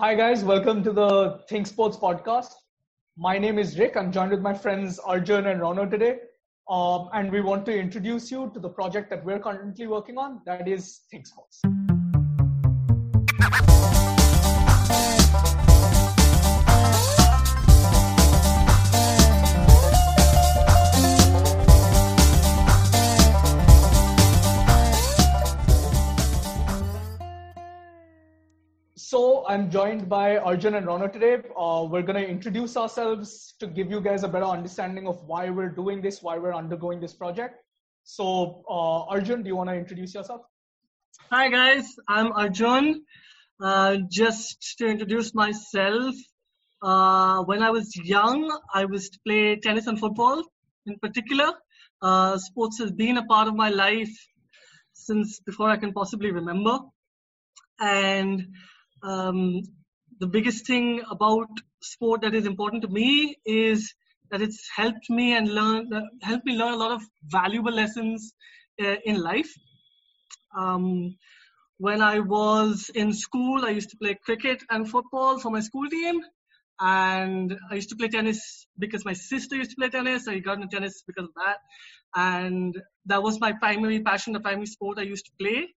Hi, guys. Welcome to the Think Sports podcast. My name is Rick. I'm joined with my friends Arjun and Rono today. Um, and we want to introduce you to the project that we're currently working on that is Think Sports. So I'm joined by Arjun and Rana today. Uh, we're going to introduce ourselves to give you guys a better understanding of why we're doing this, why we're undergoing this project. So uh, Arjun, do you want to introduce yourself? Hi guys, I'm Arjun. Uh, just to introduce myself, uh, when I was young, I was to play tennis and football in particular. Uh, sports has been a part of my life since before I can possibly remember. And um, the biggest thing about sport that is important to me is that it's helped me and learn uh, helped me learn a lot of valuable lessons uh, in life. Um, when I was in school, I used to play cricket and football for my school team, and I used to play tennis because my sister used to play tennis. I got into tennis because of that, and that was my primary passion, the primary sport I used to play.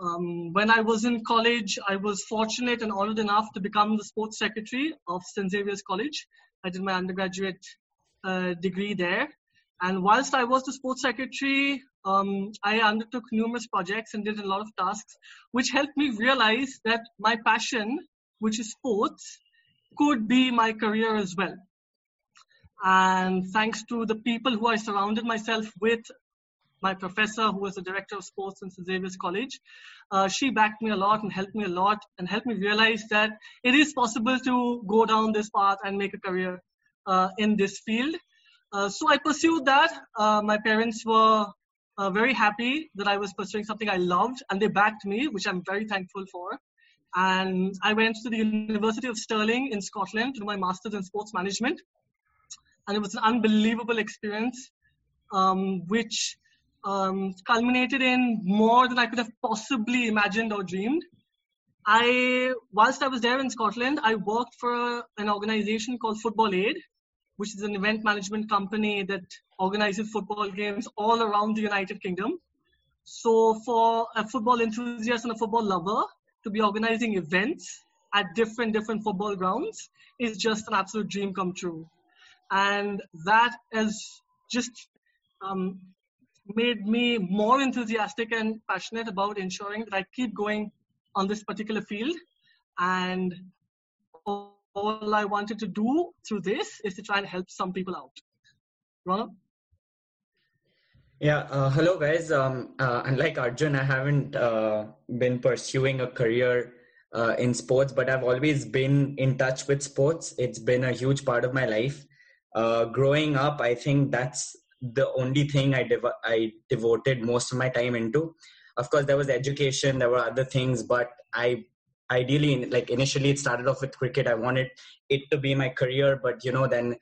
Um, when I was in college, I was fortunate and honored enough to become the sports secretary of St. Xavier's College. I did my undergraduate uh, degree there. And whilst I was the sports secretary, um, I undertook numerous projects and did a lot of tasks, which helped me realize that my passion, which is sports, could be my career as well. And thanks to the people who I surrounded myself with my professor, who was the director of sports in St. Xavier's College. Uh, she backed me a lot and helped me a lot and helped me realize that it is possible to go down this path and make a career uh, in this field. Uh, so I pursued that. Uh, my parents were uh, very happy that I was pursuing something I loved and they backed me, which I'm very thankful for. And I went to the University of Stirling in Scotland to do my master's in sports management. And it was an unbelievable experience, um, which um, culminated in more than I could have possibly imagined or dreamed. I, whilst I was there in Scotland, I worked for an organization called Football Aid, which is an event management company that organizes football games all around the United Kingdom. So, for a football enthusiast and a football lover to be organizing events at different different football grounds is just an absolute dream come true, and that is just um, made me more enthusiastic and passionate about ensuring that I keep going on this particular field. And all I wanted to do through this is to try and help some people out. Ronald? Yeah, uh, hello guys. Um, uh, unlike Arjun, I haven't uh, been pursuing a career uh, in sports, but I've always been in touch with sports. It's been a huge part of my life. Uh, growing up, I think that's the only thing I, dev- I devoted most of my time into. Of course, there was education, there were other things, but I ideally, like initially, it started off with cricket. I wanted it to be my career, but you know, then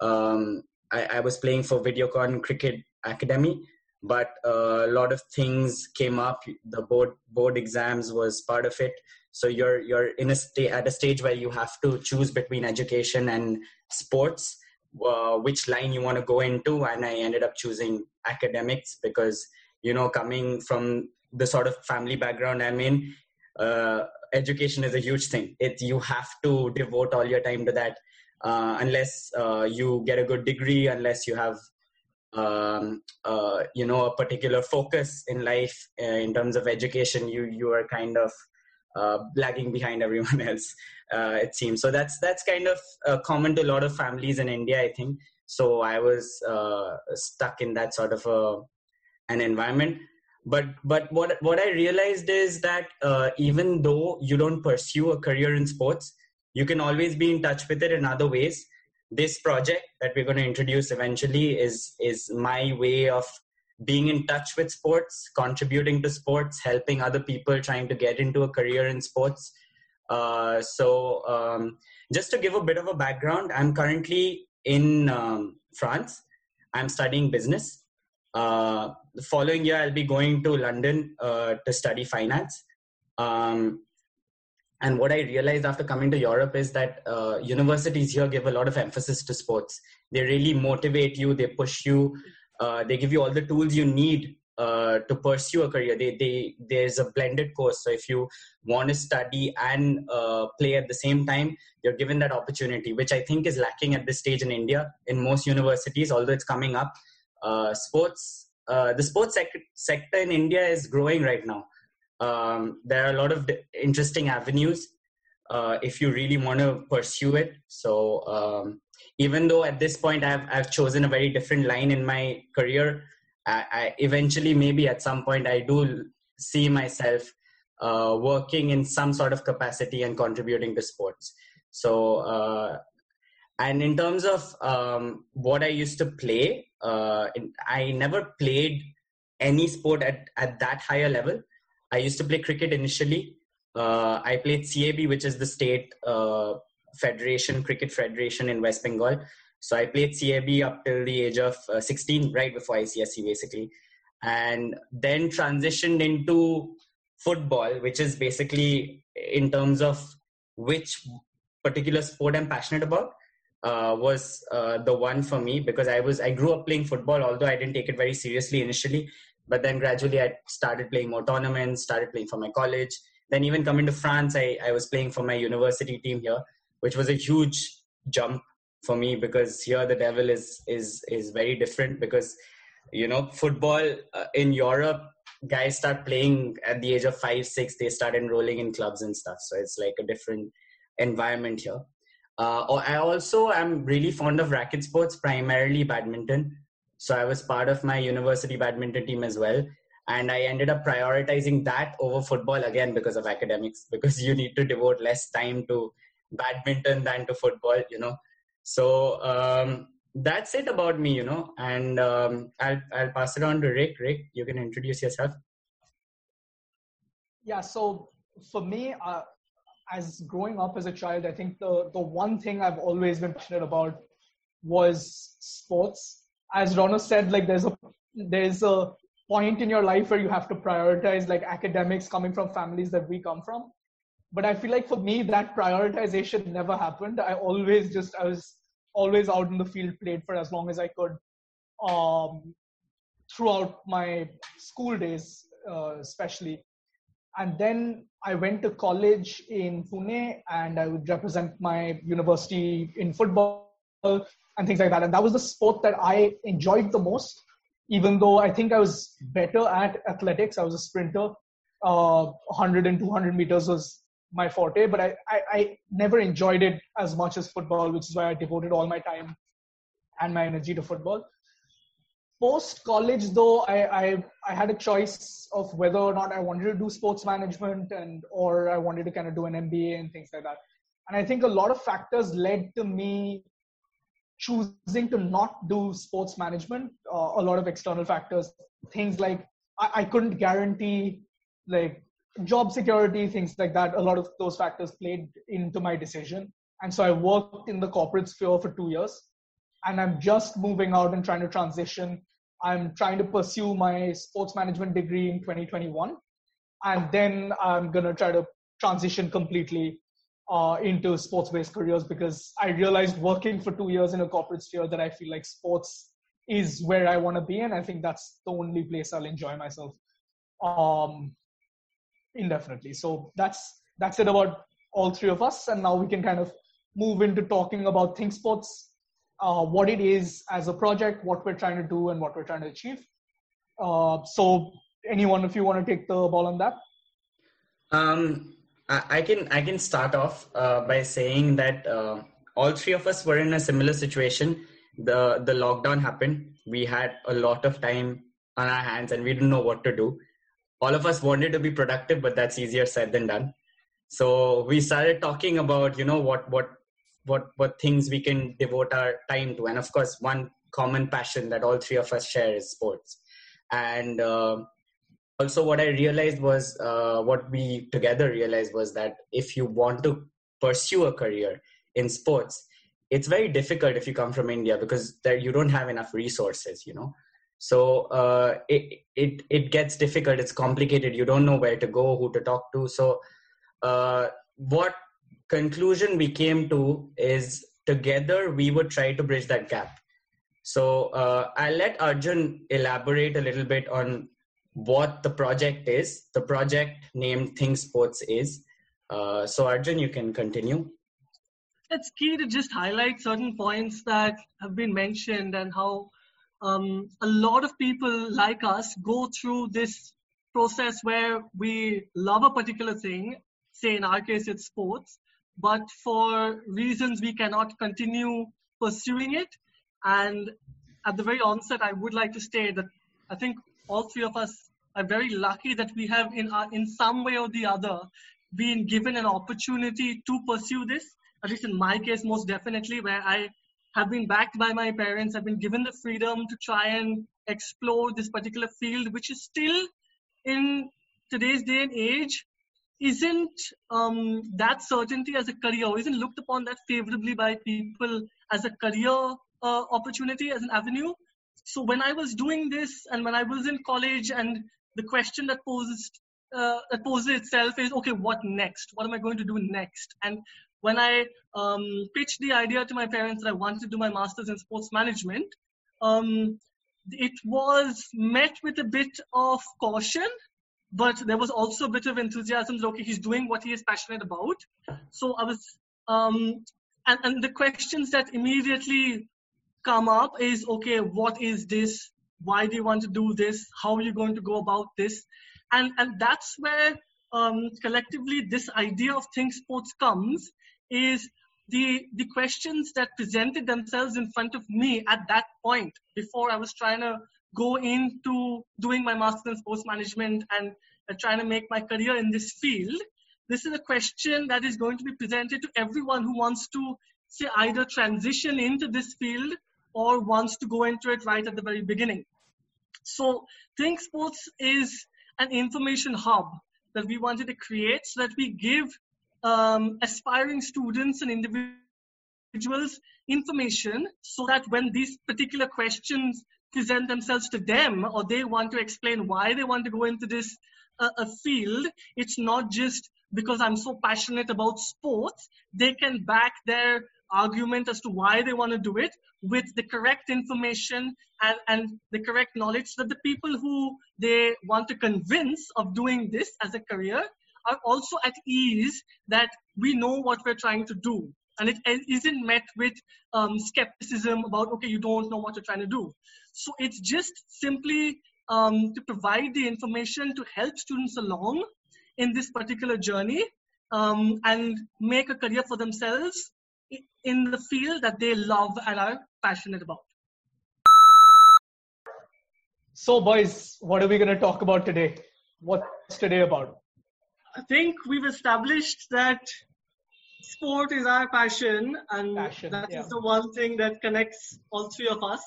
um, I, I, was playing for Videocon Cricket Academy, but uh, a lot of things came up. The board board exams was part of it. So you're you're in a at a stage where you have to choose between education and sports which line you want to go into and i ended up choosing academics because you know coming from the sort of family background i'm in uh, education is a huge thing. It you have to devote all your time to that uh, unless uh, you get a good degree unless you have um, uh, you know a particular focus in life uh, in terms of education you you are kind of uh, lagging behind everyone else uh, it seems. So that's that's kind of uh, common to a lot of families in india i think. So i was uh, stuck in that sort of a, an environment. But but what what i realized is that uh, even though you don't pursue a career in sports you can always be in touch with it in other ways. This project that we're going to introduce eventually is is my way of being in touch with sports, contributing to sports, helping other people trying to get into a career in sports. Uh, so, um, just to give a bit of a background, I'm currently in um, France. I'm studying business. Uh, the following year, I'll be going to London uh, to study finance. Um, and what I realized after coming to Europe is that uh, universities here give a lot of emphasis to sports. They really motivate you, they push you, uh, they give you all the tools you need uh, to pursue a career. They, they, there's a blended course. So if you want to study and uh, play at the same time, you're given that opportunity, which I think is lacking at this stage in India in most universities, although it's coming up. Uh, sports, uh, the sports sec- sector in India is growing right now um, there are a lot of interesting avenues uh, if you really want to pursue it. So um, even though at this point I've I've chosen a very different line in my career, I, I eventually maybe at some point I do see myself uh, working in some sort of capacity and contributing to sports. So uh, and in terms of um, what I used to play, uh, I never played any sport at, at that higher level I used to play cricket initially. Uh, I played CAB, which is the state uh, federation, cricket federation in West Bengal. So I played CAB up till the age of uh, 16, right before ICSE, basically, and then transitioned into football, which is basically in terms of which particular sport I'm passionate about. Uh, was uh, the one for me because I was I grew up playing football, although I didn't take it very seriously initially but then gradually i started playing more tournaments started playing for my college then even coming to france i, I was playing for my university team here which was a huge jump for me because here the devil is is is very different because you know football uh, in europe guys start playing at the age of 5 6 they start enrolling in clubs and stuff. So it's like a different environment here. Uh, i also am really fond of racket sports primarily badminton. So I was part of my university badminton team as well. And I ended up prioritizing that over football again because of academics, because you need to devote less time to badminton than to football, you know. So um, that's it about me, you know. And um, I'll, I'll pass it on to Rick. Rick, you can introduce yourself. Yeah, so for me, uh, as growing up as a child, I think the, the one thing I've always been passionate about was sports as Rono said, like there's a there's a point in your life where you have to prioritize like academics coming from families that we come from. But I feel like for me that prioritization never happened. I always just I was always out in the field, played for as long as I could. Um, throughout my school days, uh, especially. And then I went to college in Pune and I would represent my university in football and things like that. And that was the sport that I enjoyed the most, even though I think I was better at athletics. I was a sprinter. Uh, 100 and 200 meters was my forte, but I, I, I never enjoyed it as much as football, which is why I devoted all my time and my energy to football. Post college, though, I, I I had a choice of whether or not I wanted to do sports management and or I wanted to kind of do an MBA and things like that. And I think a lot of factors led to me choosing to not do sports management, uh, a lot of external factors, things like I, I couldn't guarantee like job security, things like that. A lot of those factors played into my decision. And so I worked in the corporate sphere for two years and I'm just moving out and trying to transition. I'm trying to pursue my sports management degree in 2021. And then I'm going to try to transition completely uh, into sports based careers because I realized working for two years in a corporate sphere that I feel like sports is where I want to be, and I think that's the only place I'll enjoy myself um, indefinitely. So that's that's it about all three of us, and now we can kind of move into talking about Think Sports, uh, what it is as a project, what we're trying to do, and what we're trying to achieve. Uh, so, anyone, if you want to take the ball on that. Um, I, can I can start off uh, by saying that uh, all three of us were in a similar situation. The the lockdown happened. We had a lot of time on our hands, and we didn't know what to do. All of us wanted to be productive, but that's easier said than done. So we started talking about you know what what what what things we can devote our time to, and of course, one common passion that all three of us share is sports. And uh, also what i realized was uh, what we together realized was that if you want to pursue a career in sports it's very difficult if you come from india because there you don't have enough resources you know so uh, it, it it gets difficult it's complicated you don't know where to go who to talk to so uh, what conclusion we came to is together we would try to bridge that gap. So uh, I'll let Arjun elaborate a little bit on what the project is. The project named Think Sports is. Uh, so Arjun, you can continue. It's key to just highlight certain points that have been mentioned and how um, a lot of people like us go through this process where we love a particular thing. Say in our case, it's sports, but for reasons we cannot continue pursuing it. And at the very onset, I would like to state that I think all three of us are very lucky that we have, in our, in some way or the other, been given an opportunity to pursue this. At least in my case, most definitely, where I have been backed by my parents, I've been given the freedom to try and explore this particular field, which is still in today's day and age isn't um, that certainty as a career, isn't looked upon that favorably by people as a career uh, opportunity, as an avenue. So when I was doing this and when I was in college and the question that poses uh, that poses itself is okay what next what am i going to do next and when i um, pitched the idea to my parents that i wanted to do my master's in sports management um, it was met with a bit of caution but there was also a bit of enthusiasm that okay he's doing what he is passionate about. So i was um, and, and the questions that immediately come up is okay what is this? Why do you want to do this? How are you going to go about this? And and that's where um, collectively this idea of think sports comes is the the questions that presented themselves in front of me at that point before I was trying to go into doing my master's in sports management and uh, trying to make my career in this field. This is a question that is going to be presented to everyone who wants to say either transition into this field or wants to go into it right at the very beginning. So Think Sports is an information hub that we wanted to create so that we give um, aspiring students and individuals information so that when these particular questions present themselves to them or they want to explain why they want to go into this uh, a field it's not just because i'm so passionate about sports they can back their argument as to why they want to do it with the correct information and, and the correct knowledge so that the people who they want to convince of doing this as a career are also at ease that we know what we're trying to do and it isn't met with um, skepticism about okay you don't know what you're trying to do so it's just simply um, to provide the information to help students along in this particular journey um, and make a career for themselves in the field that they love and are passionate about. So, boys, what are we going to talk about today? What's today about? I think we've established that sport is our passion, and passion, that yeah. is the one thing that connects all three of us.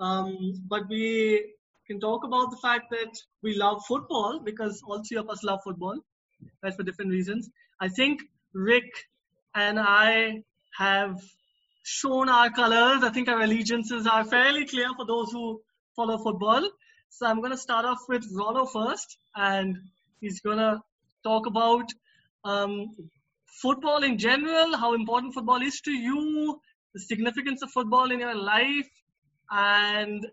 Um, but we can talk about the fact that we love football because all three of us love football, right, for different reasons. I think Rick and I have shown our colors. I think our allegiances are fairly clear for those who follow football. So I'm going to start off with Rollo first, and he's going to talk about um, football in general, how important football is to you, the significance of football in your life, and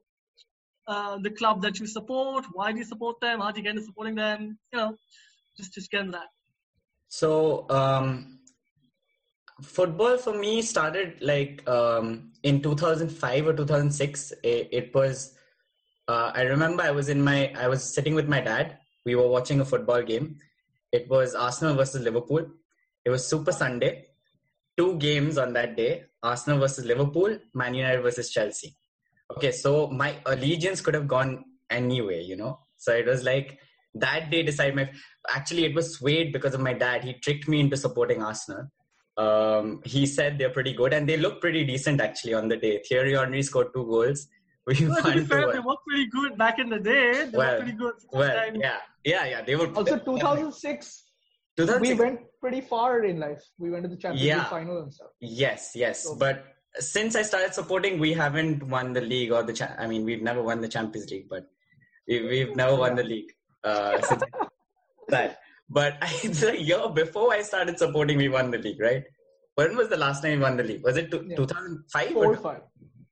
uh, the club that you support. Why do you support them? How do you get into supporting them? You know, just just get into that. So um, football for me started like um, in 2005 or 2006 it, it was uh, i remember i was in my i was sitting with my dad we were watching a football game it was arsenal versus liverpool. It was super sunday. Two games on that day arsenal versus liverpool man united versus chelsea. Okay so my allegiance could have gone anyway you know? So it was like that day decided my actually it was swayed because of my dad. He tricked me into supporting arsenal. Um, he said they're pretty good and they look pretty decent actually on the day. Thierry Henry scored two goals. We well, to be fair, they were pretty good back in the day. They well, were pretty good. Well, yeah, yeah, yeah. They were also 2006. 2006. We went pretty far in life. We went to the Champions yeah. League final and stuff. Yes, yes. So, but since I started supporting, we haven't won the league or the. Cha- I mean, we've never won the Champions League, but we, we've never won the league. Uh, since that. but it's a year before I started supporting, we won the league, right? When was the last time we won the league? Was it Yeah. 2005 Four or or five.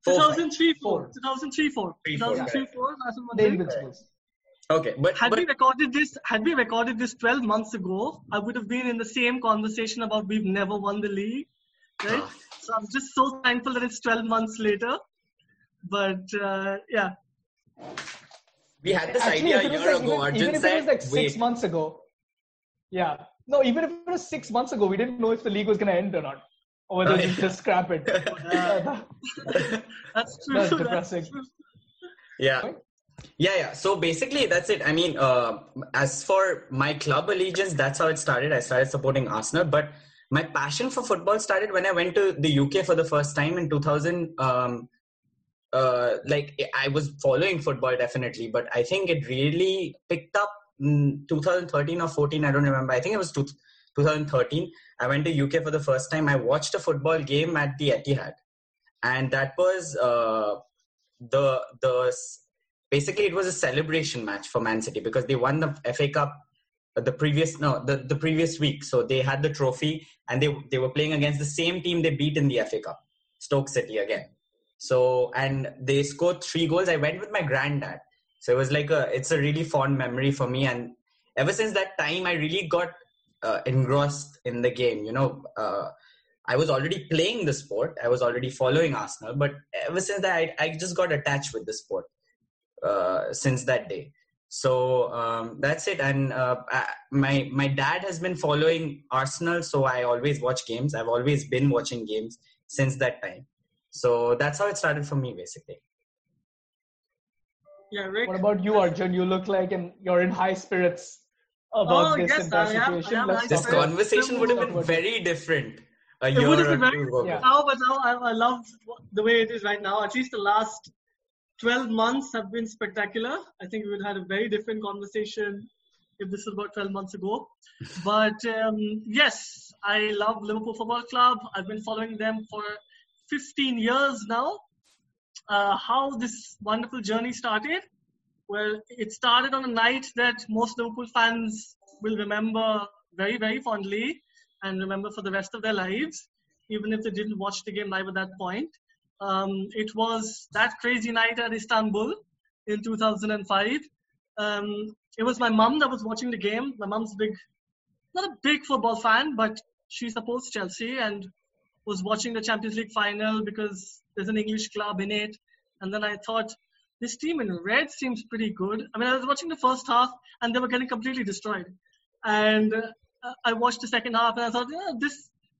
2003 4. 2003 4. 2003 4. last one was The. Invincibles. Okay, but, Had but we recorded this, had we recorded this 12 months ago, I would have been in the same conversation about we've never won the league, right? Ah. So I'm just so thankful that it's 12 months later. But uh, yeah, we had this Actually, idea a year like, ago. even, Arjun even if it was like six wait, months ago, yeah. No, even if it was six months ago, we didn't know if the league was going to end or not, or whether we yeah. just scrap it. That's true. That's That's depressing. true. yeah yeah yeah so basically that's it i mean uh, as for my club allegiance that's how it started i started supporting arsenal but my passion for football started when i went to the uk for the first time in 2000 um, uh, like i was following football definitely but i think it really picked up in 2013 or 14 i don't remember i think it was two, 2013 i went to uk for the first time. I watched a football game at the etihad. And that was uh, the the basically it was a celebration match for Man City because they won the FA Cup the previous no the, the previous week. So they had the trophy and they they were playing against the same team they beat in the FA Cup Stoke City again. So and they scored three goals. I went with my granddad. So it was like a it's a really fond memory for me. And ever since that time I really got uh, engrossed in the game you know uh, I was already playing the sport. I was already following Arsenal, but ever since that, I, I just got attached with the sport uh, since that day. So um, that's it. And uh, I, my my dad has been following Arsenal, so I always watch games. I've always been watching games since that time. So that's how it started for me, basically. Yeah, Rick. What about you, Arjun? You look like and you're in high spirits about Oh, this yes, entire I am. situation. I am Let's This talk spirits. about- conversation would have been very different a It year would have been very two ago. Yeah. now, but now I, I love the way it is right now. At least the last 12 months have been spectacular. I think we would have had a very different conversation if this was about 12 months ago. But um, yes, I love Liverpool Football Club. I've been following them for 15 years now. Uh, how this wonderful journey started? Well, it started on a night that most Liverpool fans will remember very, very fondly and remember for the rest of their lives, even if they didn't watch the game live at that point. Um, it was that crazy night at Istanbul in 2005. Um, it was my mum that was watching the game. My mum's big, not a big football fan, but she supports Chelsea and was watching the Champions League final because there's an English club in it. And then I thought, this team in red seems pretty good. I mean, I was watching the first half and they were getting completely destroyed. And uh, I watched the second half and I thought, yeah, this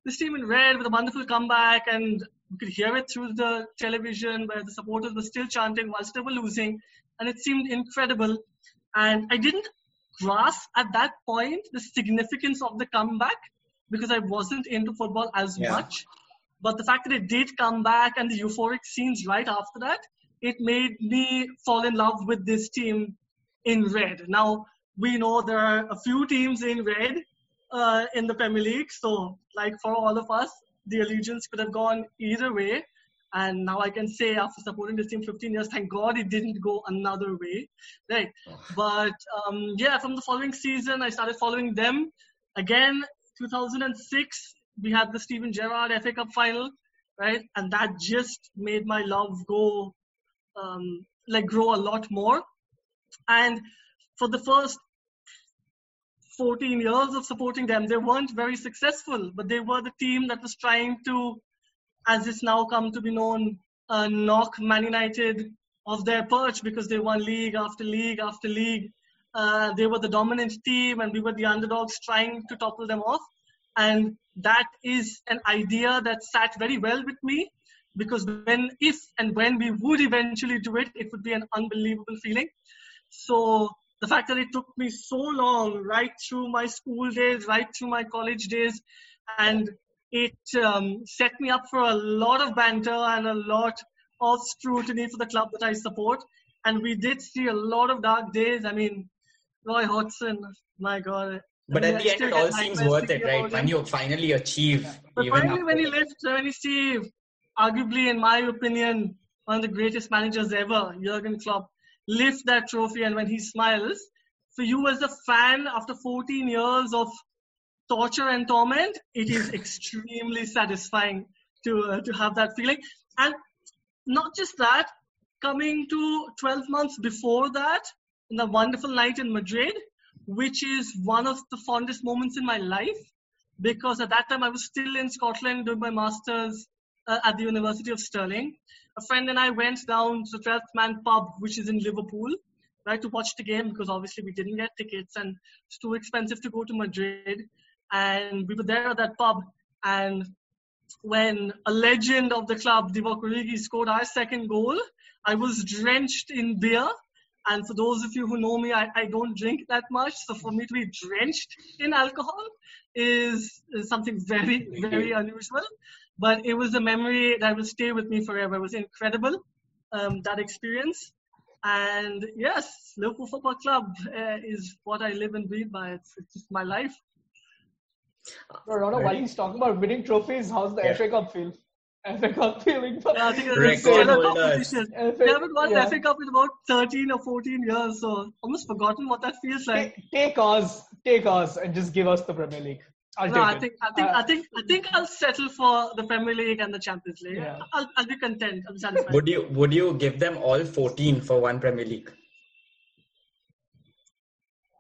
this team in red with a wonderful comeback, and you could hear it through the television where the supporters were still chanting whilst they were losing, and it seemed incredible. And I didn't grasp at that point the significance of the comeback because I wasn't into football as Yeah. much. But the fact that it did come back and the euphoric scenes right after that, it made me fall in love with this team in red. Now, we know there are a few teams in red uh, in the Premier League. So, like for all of us, the allegiance could have gone either way. And now I can say, after supporting this team 15 years, thank God it didn't go another way. Right. But um, yeah, from the following season, I started following them. Again, 2006, we had the Steven Gerrard FA Cup final, right? And that just made my love go, um, like, grow a lot more. And for the first 14 years of supporting them, they weren't very successful, but they were the team that was trying to, as it's now come to be known, uh, knock Man United off their perch because they won league after league after league. Uh, they were the dominant team, and we were the underdogs trying to topple them off. And that is an idea that sat very well with me because when, if, and when we would eventually do it, it would be an unbelievable feeling. So the fact that it took me so long, right through my school days, right through my college days, and it um, set me up for a lot of banter and a lot of scrutiny for the club that I support. And we did see a lot of dark days. I mean, Roy Hodgson, my God. But I mean, at I the end, it all seems worth it, right? When you finally achieve, But even finally, when he after- left, when he Steve, arguably, in my opinion, one of the greatest managers ever, Jurgen Klopp, lift that trophy, and when he smiles, for you as a fan after 14 years of torture and torment, it is extremely satisfying to uh, to have that feeling. And not just that, coming to 12 months before that, in the wonderful night in Madrid, which is one of the fondest moments in my life, because at that time I was still in Scotland doing my masters uh, at the University of Stirling. A friend and I went down to the 12th Man pub, which is in Liverpool, right, to watch the game because obviously we didn't get tickets and it's too expensive to go to Madrid. And we were there at that pub, and when a legend of the club, Divock Origi, scored our second goal, I was drenched in beer. And for those of you who know me, I, I don't drink that much. So for me to be drenched in alcohol is, is something very, very unusual. But it was a memory that will stay with me forever. It was incredible, um, that experience. And yes, Liverpool Football Club uh, is what I live and breathe by. It's, it's just my life. No, Rana, while he's talking about winning trophies, how's the Yeah. FA Cup feel? FA Cup feeling? For, Yeah, I think it's Record a stellar holders. competition. FA We haven't won yeah. the FA Cup in about 13 or 14 years, so almost forgotten what that feels like. take, take ours, take us, and just give us the Premier League. I'll No, take I it. think I think Uh, I think I think I'll settle for the Premier League and the Champions League. Yeah. I'll, I'll be content. I'll be satisfied. Would you would you give them all 14 for one Premier League?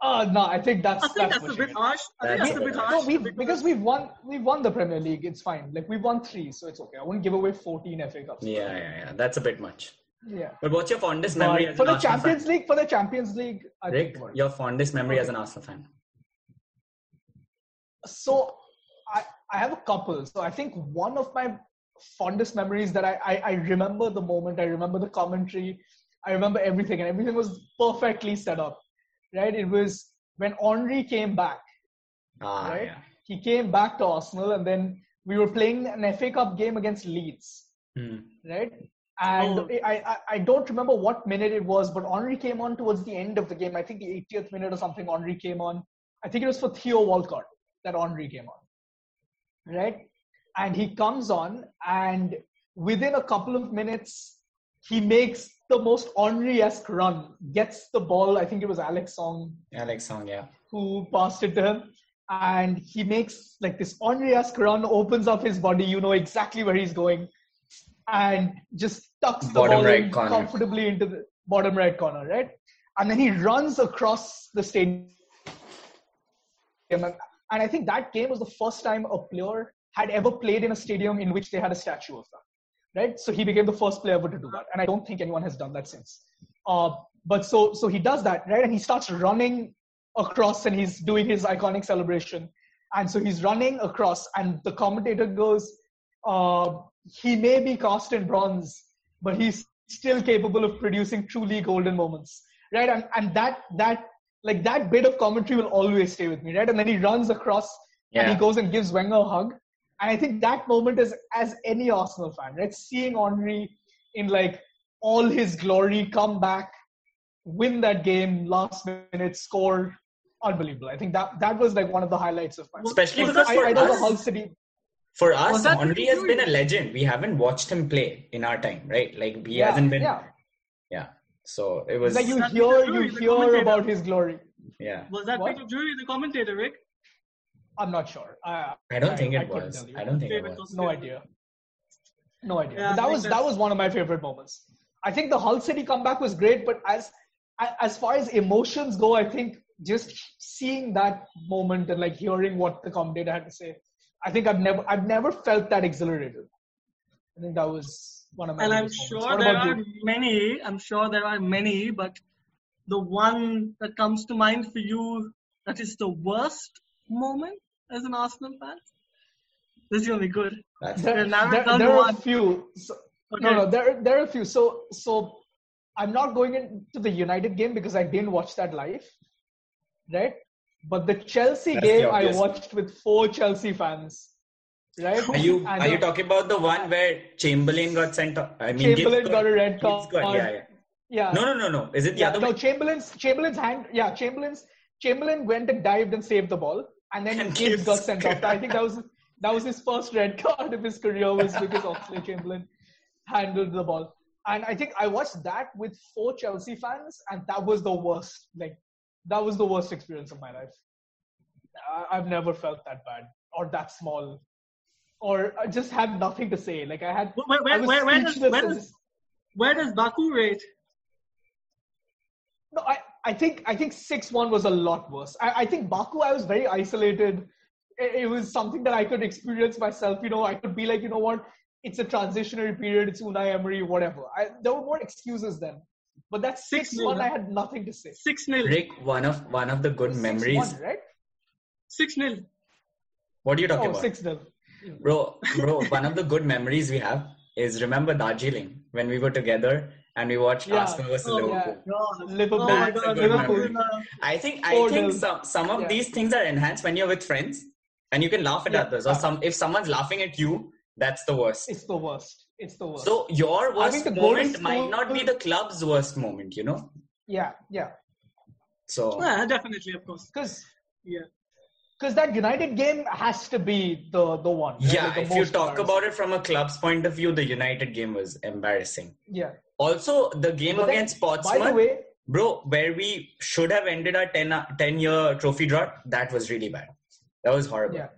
Uh, no, I think that's I think that's a bit harsh. I think That's that's a a bit bit harsh. No, we because- because we've won we've won the Premier League. It's fine. Like we've won three, so it's okay. I wouldn't give away 14 FA Cups. Yeah, yeah, yeah. That's a bit much. Yeah. But what's your fondest memory But as for an the Arsenal Champions fan? League, for the Champions League, I Rick, think about it. your fondest memory as an Arsenal fan? So I, I have a couple. So I think one of my fondest memories that I, I, I remember the moment, I remember the commentary, I remember everything, and everything was perfectly set up. Right? It was when Henry came back. Ah, Right? yeah. He came back to Arsenal, and then we were playing an FA Cup game against Leeds. Hmm. right? And Oh. I, I I don't remember what minute it was, but Henry came on towards the end of the game. I think the 80th minute or something. Henry came on. I think it was for Theo Walcott that Henry came on, right? And he comes on, and within a couple of minutes, he makes the most Henry-esque run. Gets the ball. I think it was Alex Song Alex Song, yeah. who passed it to him. And he makes like this Henry-esque run, opens up his body, you know exactly where he's going, and just tucks the Bottom ball right in comfortably into the bottom right corner, right? And then he runs across the stadium. And, and I think that game was the first time a player had ever played in a stadium in which they had a statue of that, right? So he became the first player ever to do that. And I don't think anyone has done that since. Uh, but so so he does that, right? And he starts running across and he's doing his iconic celebration. And so he's running across, and the commentator goes, uh, he may be cast in bronze, but he's still capable of producing truly golden moments. Right? And and that that like that bit of commentary will always stay with me, right? And then he runs across and he goes and gives Wenger a hug. And I think that moment is as any Arsenal fan, right? Seeing Henry in like all his glory come back, win that game, last minute score, unbelievable. I think that that was like one of the highlights of my Especially Was that I, for I know the us. Hull City. For us, that Henry has been a legend. We haven't watched him play in our time, right? Like he yeah, hasn't been. Yeah, Yeah. So it was. like you hear you Drury, the hear about his glory. yeah. Was that What? Peter Drury, the commentator, Rick? I'm not sure. I, I don't think it couldn't was. I don't think it was. No idea. No idea. Yeah, that makes was that was one of my favorite moments. I think the Hull City comeback was great, but as as far as emotions go, I think just seeing that moment and like hearing what the commentator had to say, I think I've never I've never felt that exhilarated. I think that was one of my. And I'm sure there are you? many. I'm sure there are many, but the one that comes to mind for you that is the worst moment as an Arsenal fan. This is gonna be good. That's There, We'll narrow it there, there are a few. So, Okay. No, no, there there are a few. So so I'm not going into the United game because I didn't watch that live, right? But the Chelsea That's the game I watched with four Chelsea fans, right? Are you are you talking about the one where Chamberlain got sent off? I mean, Chamberlain got a red got- card. yeah, yeah. Yeah. No, no, no, no. Is it the yeah, other no, way? Chamberlain's Chamberlain's hand. Yeah, Chamberlain's Chamberlain went and dived and saved the ball, and then And Gibbs Gibbs got sent off. I think that was that was his first red card of his career was because Oxlade Chamberlain handled the ball. And I think I watched that with four Chelsea fans, and that was the worst. Like that was the worst experience of my life. I, I've never felt that bad or that small, or I just had nothing to say. Like I had, Where, where, was where, where, does, where, does, where does Baku rate? No, I, I think I think six one was a lot worse. I, I think Baku I was very isolated. It, it was something that I could experience myself. You know, I could be like, you know what, it's a transitionary period. It's Unai Emery, whatever. I, there were more excuses then. But that six Six-nil, one, I had nothing to say. 6 0. Rick, one of one of the good memories. 6-1, right? 6 0. What are you talking Oh, about? six nil. Bro, bro, one of the good memories we have is remember Darjeeling when we were together and we watched Yeah. Arsenal versus Oh, Liverpool. God. Liverpool. Oh That's a good Liverpool. memory. I think I Four think some some of Yeah. these things are enhanced when you're with friends and you can laugh at Yeah. others. Or some if someone's laughing at you, that's the worst. It's the worst. It's the worst. So your worst to go to moment might school- not be the club's worst moment, you know. yeah, yeah. So Yeah, definitely, of course. Because Yeah. Because that United game has to be the the one. right? yeah, Like the if you talk about it from a club's point of view, the United game was embarrassing. yeah. Also, the game But then, against By Portsmouth, the way, bro, where we should have ended our 10, 10 year trophy drought, that was really bad. That was horrible. yeah.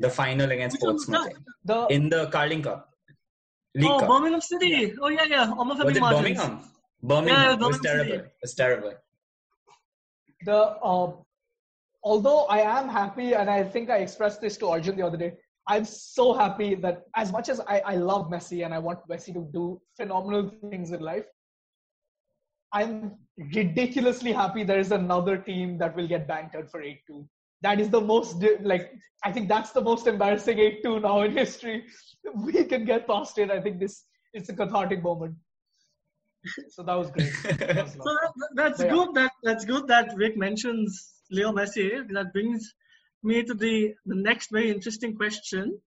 The final against Which Portsmouth The in the Carling Cup. League Oh, Cup. Birmingham City. Oh, yeah, yeah. Omar Was it Martins. Birmingham? Birmingham. Yeah, it was Birmingham terrible. City. It was terrible. the uh, although I am happy, and I think I expressed this to Arjun the other day. I'm so happy that as much as I, I love Messi and I want Messi to do phenomenal things in life, I'm ridiculously happy there is another team that will get bantered for 8-2. That is the most like I think that's the most embarrassing 8-2 now in history. We can get past it. I think this it's a cathartic moment. So that was great. That was So that, that's good. That that's good that Rick mentions Leo Messi. That brings me to the the next very interesting question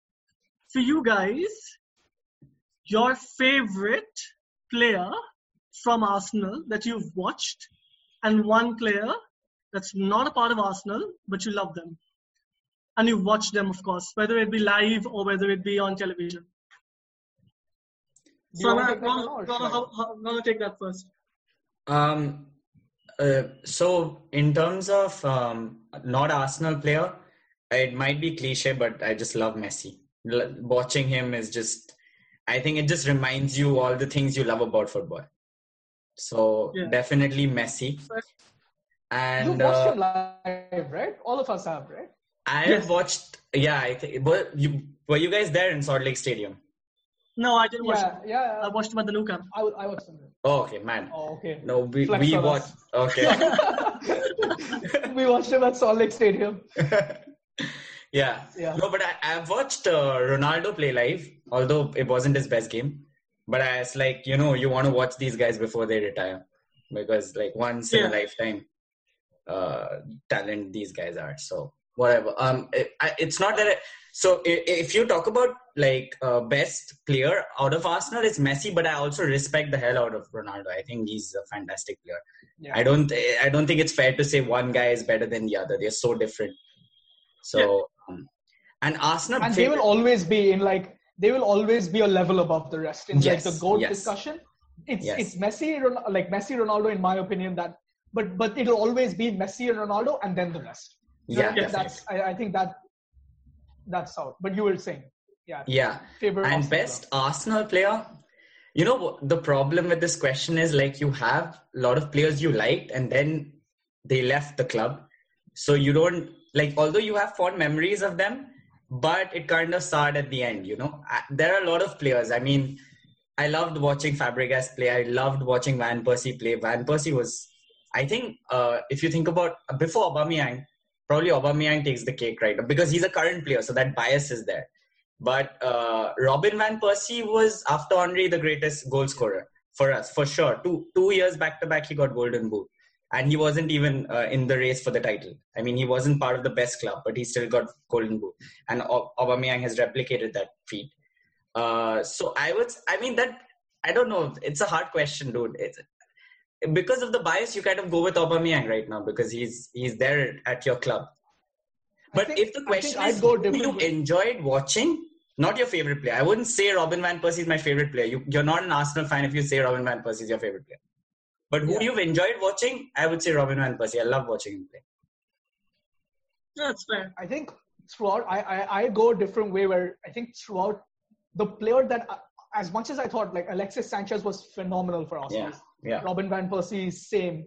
for you guys. Your favorite player from Arsenal that you've watched, and one player that's not a part of Arsenal but you love them, and you watch them, of course, whether it be live or whether it be on television. So I'm take that gonna, now or gonna, should I? how- how- gonna take that first. Um, uh, so in terms of um, not Arsenal player, it might be cliche, but I just love Messi. L- watching him is just, I think it just reminds you all the things you love about football. So Yeah. definitely Messi. You watched uh, him live, right? All of us have, right? I Yes. have watched. Yeah, I think. Were you were you guys there in Salt Lake Stadium? No, I didn't watch. Yeah, it. yeah. I watched him at the Nou Camp. I, I watched him. Oh, okay, man. Oh, okay. No, we Flex we watched. Okay. we watched him at Salt Lake Stadium. yeah. Yeah. No, but I, I've watched uh, Ronaldo play live, although it wasn't his best game. But I was like, you know, you want to watch these guys before they retire because, like, once in a lifetime uh, talent these guys are. So whatever. Um, it, I, it's not that. I, so if you talk about like uh, best player out of Arsenal, it's Messi. But I also respect the hell out of Ronaldo. I think he's a fantastic player. Yeah. I don't I don't think it's fair to say one guy is better than the other. They're so different. So um, and Arsenal and they will always be in like they will always be a level above the rest in Yes, like the goal yes. discussion. It's Yes. it's Messi, like Messi, Ronaldo, in my opinion. That but but it'll always be Messi and Ronaldo, and then the rest. Yeah, definitely. that's I, I think that that's out. But you were saying, yeah, yeah. favorite And Arsenal best player. Arsenal player. You know the problem with this question is like you have a lot of players you liked and then they left the club. So you don't like although you have fond memories of them, but it kind of sad at the end, you know. I, there are a lot of players. I mean, I loved watching Fabregas play. I loved watching Van Persie play. Van Persie was, I think, uh, if you think about before Aubameyang, probably Aubameyang takes the cake right now because he's a current player, so that bias is there. But uh, Robin Van Persie was after Henry the greatest goal scorer for us for sure. Two two years back to back, he got Golden Boot, and he wasn't even uh, in the race for the title. I mean, he wasn't part of the best club, but he still got Golden Boot, and Au- Aubameyang has replicated that feat. Uh, so I would, I mean that I don't know. It's a hard question, dude. It's because of the bias, you kind of go with Aubameyang right now because he's he's there at your club. But think- if the question is go who you with- enjoyed watching, not your favorite player. I wouldn't say Robin van Persie is my favorite player. You, you're not an Arsenal fan if you say Robin van Persie is your favorite player. But who Yeah. you've enjoyed watching, I would say Robin van Persie. I love watching him play. That's fair. I think throughout, I, I, I go a different way where I think throughout the player that, as much as I thought, like Alexis Sanchez was phenomenal for Arsenal. Yeah, yeah. Robin van Persie, same.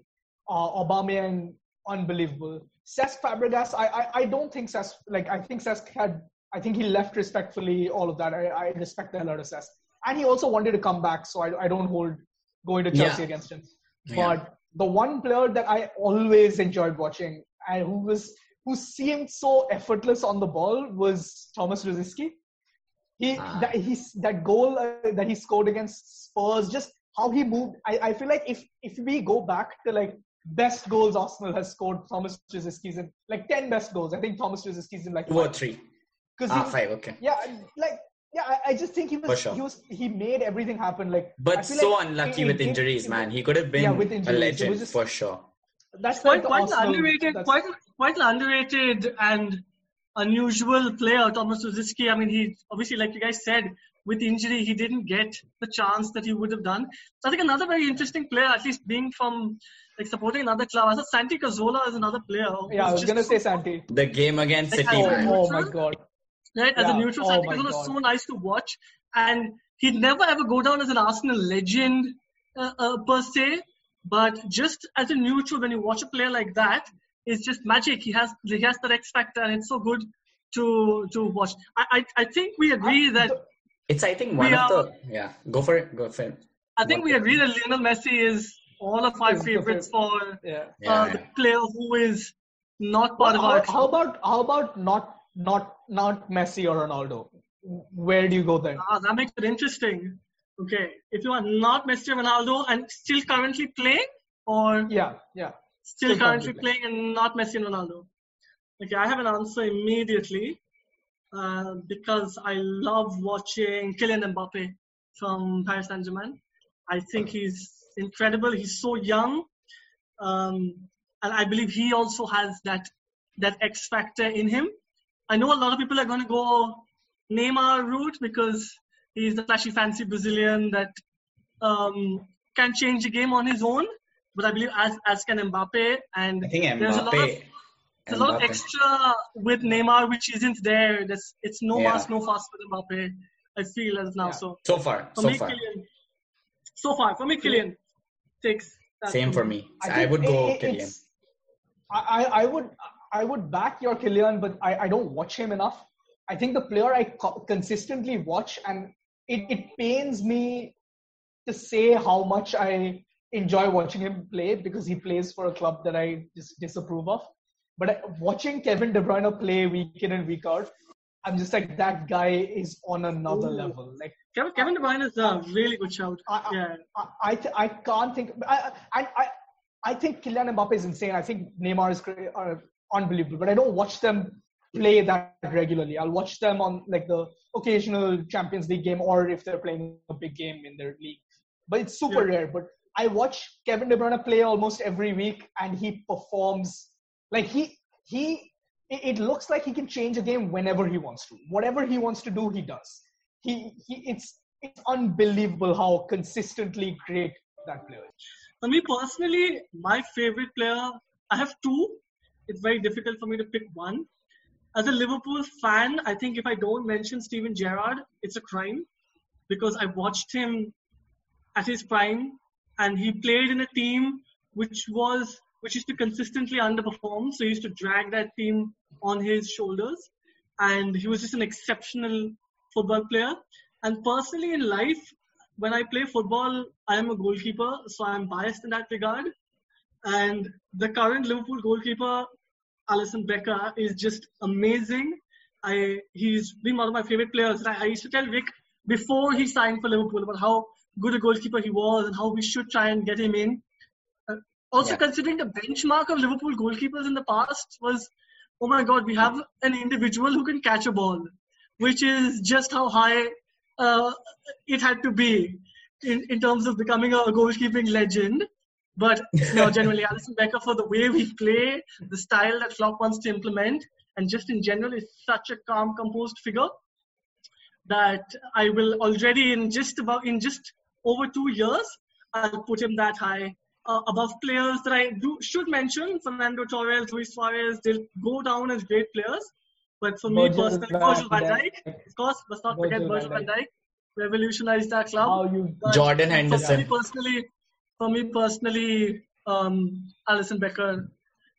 Uh, Aubameyang, unbelievable. Cesc Fabregas, I, I, I don't think Cesc, like, I think Cesc had, I think he left respectfully, all of that. I, I respect the hell out of Cesc. And he also wanted to come back, so I, I don't hold going to Chelsea Yeah. against him. Yeah. But the one player that I always enjoyed watching and who was who seemed so effortless on the ball was Thomas Rosicky. He Ah. that he's that goal uh, that he scored against Spurs, just how he moved. I, I feel like if if we go back to like best goals Arsenal has scored, Thomas Rosicky's in like ten best goals. I think Thomas Rosicky's in like Two or three. because Ah, five. Okay. yeah, like yeah, I, I just think he was sure. he was he made everything happen. Like But so like unlucky in- with injuries, in- man. He could have been Yeah, with a injuries. It legend just- for sure. That's Quite, like the quite Arsenal- underrated, that's- quite, quite an underrated and unusual player, Thomas Rosicky. I mean, he obviously, like you guys said, with injury, he didn't get the chance that he would have done. So I think another very interesting player, at least being from like supporting another club. I thought Santi Cazorla is another player. Yeah, I was gonna so- say Santi. The game against Like, City, oh, Oh, my god. right? As a neutral, Oh Santi my Cazorla is so nice to watch, and he'd never ever go down as an Arsenal legend uh, uh, per se, but just as a neutral, when you watch a player like that, it's just magic. He has he has that X factor, and it's so good to to watch. I I, I think we agree that It's I think one We of are- the yeah. Go for it. Go for it. I think we agree that Lionel Messi is all of our favorites for Yeah. Yeah, uh, yeah. the player who is not part Well, of our. how, how about how about not not not Messi or Ronaldo? Where do you go then? Ah, that makes it interesting. Okay, if you are not Messi or Ronaldo and still currently playing, or Yeah, yeah. still Still currently currently playing and not Messi and Ronaldo? Okay, I have an answer immediately uh, because I love watching Kylian Mbappe from Paris Saint Germain. I think he's incredible. He's so young, um, and I believe he also has that that X factor in him. I know a lot of people are going to go Neymar route because he's the flashy, fancy Brazilian that um, can change the game on his own. But I believe as as can Mbappe, and I think there's a lot of Mbappe. There's a lot Mbappe. extra with Neymar which isn't there. There's, it's no Yeah. mass, no fast with Mbappe. I feel as now. Yeah. So So far, for so me, far, Kylian, so far for me, Kylian takes. that same for from me. I, think would go it- Kylian. I, I I would I would back your Kylian, but I, I don't watch him enough. I think the player I co- consistently watch, and it, it pains me to say how much I enjoy watching him play because he plays for a club that I just disapprove of. But watching Kevin De Bruyne play week in and week out, I'm just like that guy is on another Ooh. level. Like Kevin, Kevin De Bruyne is a really good shout. I, I- yeah, I I, th- I can't think. I, I I I think Kylian Mbappe is insane. I think Neymar is uh, unbelievable, but I don't watch them play that regularly. I'll watch them on like the occasional Champions League game or if they're playing a big game in their league. But it's super Yeah. rare. But I watch Kevin De Bruyne play almost every week, and he performs like he he. It, looks like he can change a game whenever he wants to. Whatever he wants to do, he does. He, he it's it's unbelievable how consistently great that player is. for me personally, my favorite player. I have two. It's very difficult for me to pick one. As a Liverpool fan, I think if I don't mention Steven Gerrard, it's a crime because I watched him at his prime and he played in a team which was which used to consistently underperform. So he used to drag that team on his shoulders, and he was just an exceptional football player. And personally, in life, when I play football, I am a goalkeeper, so I'm biased in that regard. And the current Liverpool goalkeeper, Alisson Becker, is just amazing. I he's been one of my favorite players. I, I used to tell Rick before he signed for Liverpool about how good a goalkeeper he was and how we should try and get him in. Also, Yeah. considering the benchmark of Liverpool goalkeepers in the past was, oh my God, we have an individual who can catch a ball, which is just how high uh, it had to be in, in terms of becoming a goalkeeping legend. But no, generally, Alisson Becker for the way we play, the style that Klopp wants to implement, and just in general is such a calm, composed figure that I will already in just about in just over two years, I'll put him that high uh, above players that I do should mention, Fernando Torres, Luis Suarez, they'll go down as great players. But for me Virgil personally, van Virgil van Dijk. Dijk, of course, let's not forget Virgil Virgil van van Dijk, revolutionized that club. You But Jordan For me Henderson. personally, for me personally, um, Alisson Becker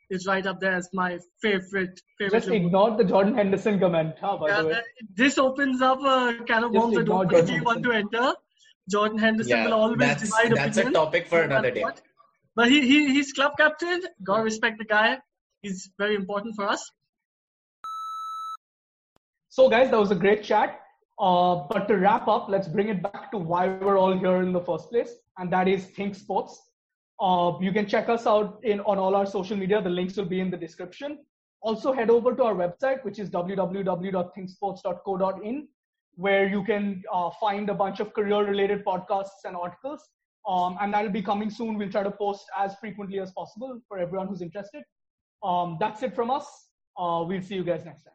is right up there as my favorite favorite. just Liverpool ignored the Jordan Henderson comment, huh, by yeah, the way. uh, this opens up a can of Just worms I ignore don't really want to enter. Jordan Henderson Yeah, will always that's divide that's a topic for another day. what. But he, he he's club captain. Gotta respect the guy. He's very important for us. So, guys, that was a great chat. Uh, but to wrap up, let's bring it back to why we're all here in the first place, and that is Think Sports. Uh, you can check us out in on all our social media. The links will be in the description. Also, head over to our website, which is www.thinksports.co.in, where you can uh, find a bunch of career-related podcasts and articles. Um, and that'll be coming soon. We'll try to post as frequently as possible for everyone who's interested. Um, that's it from us. Uh, we'll see you guys next time.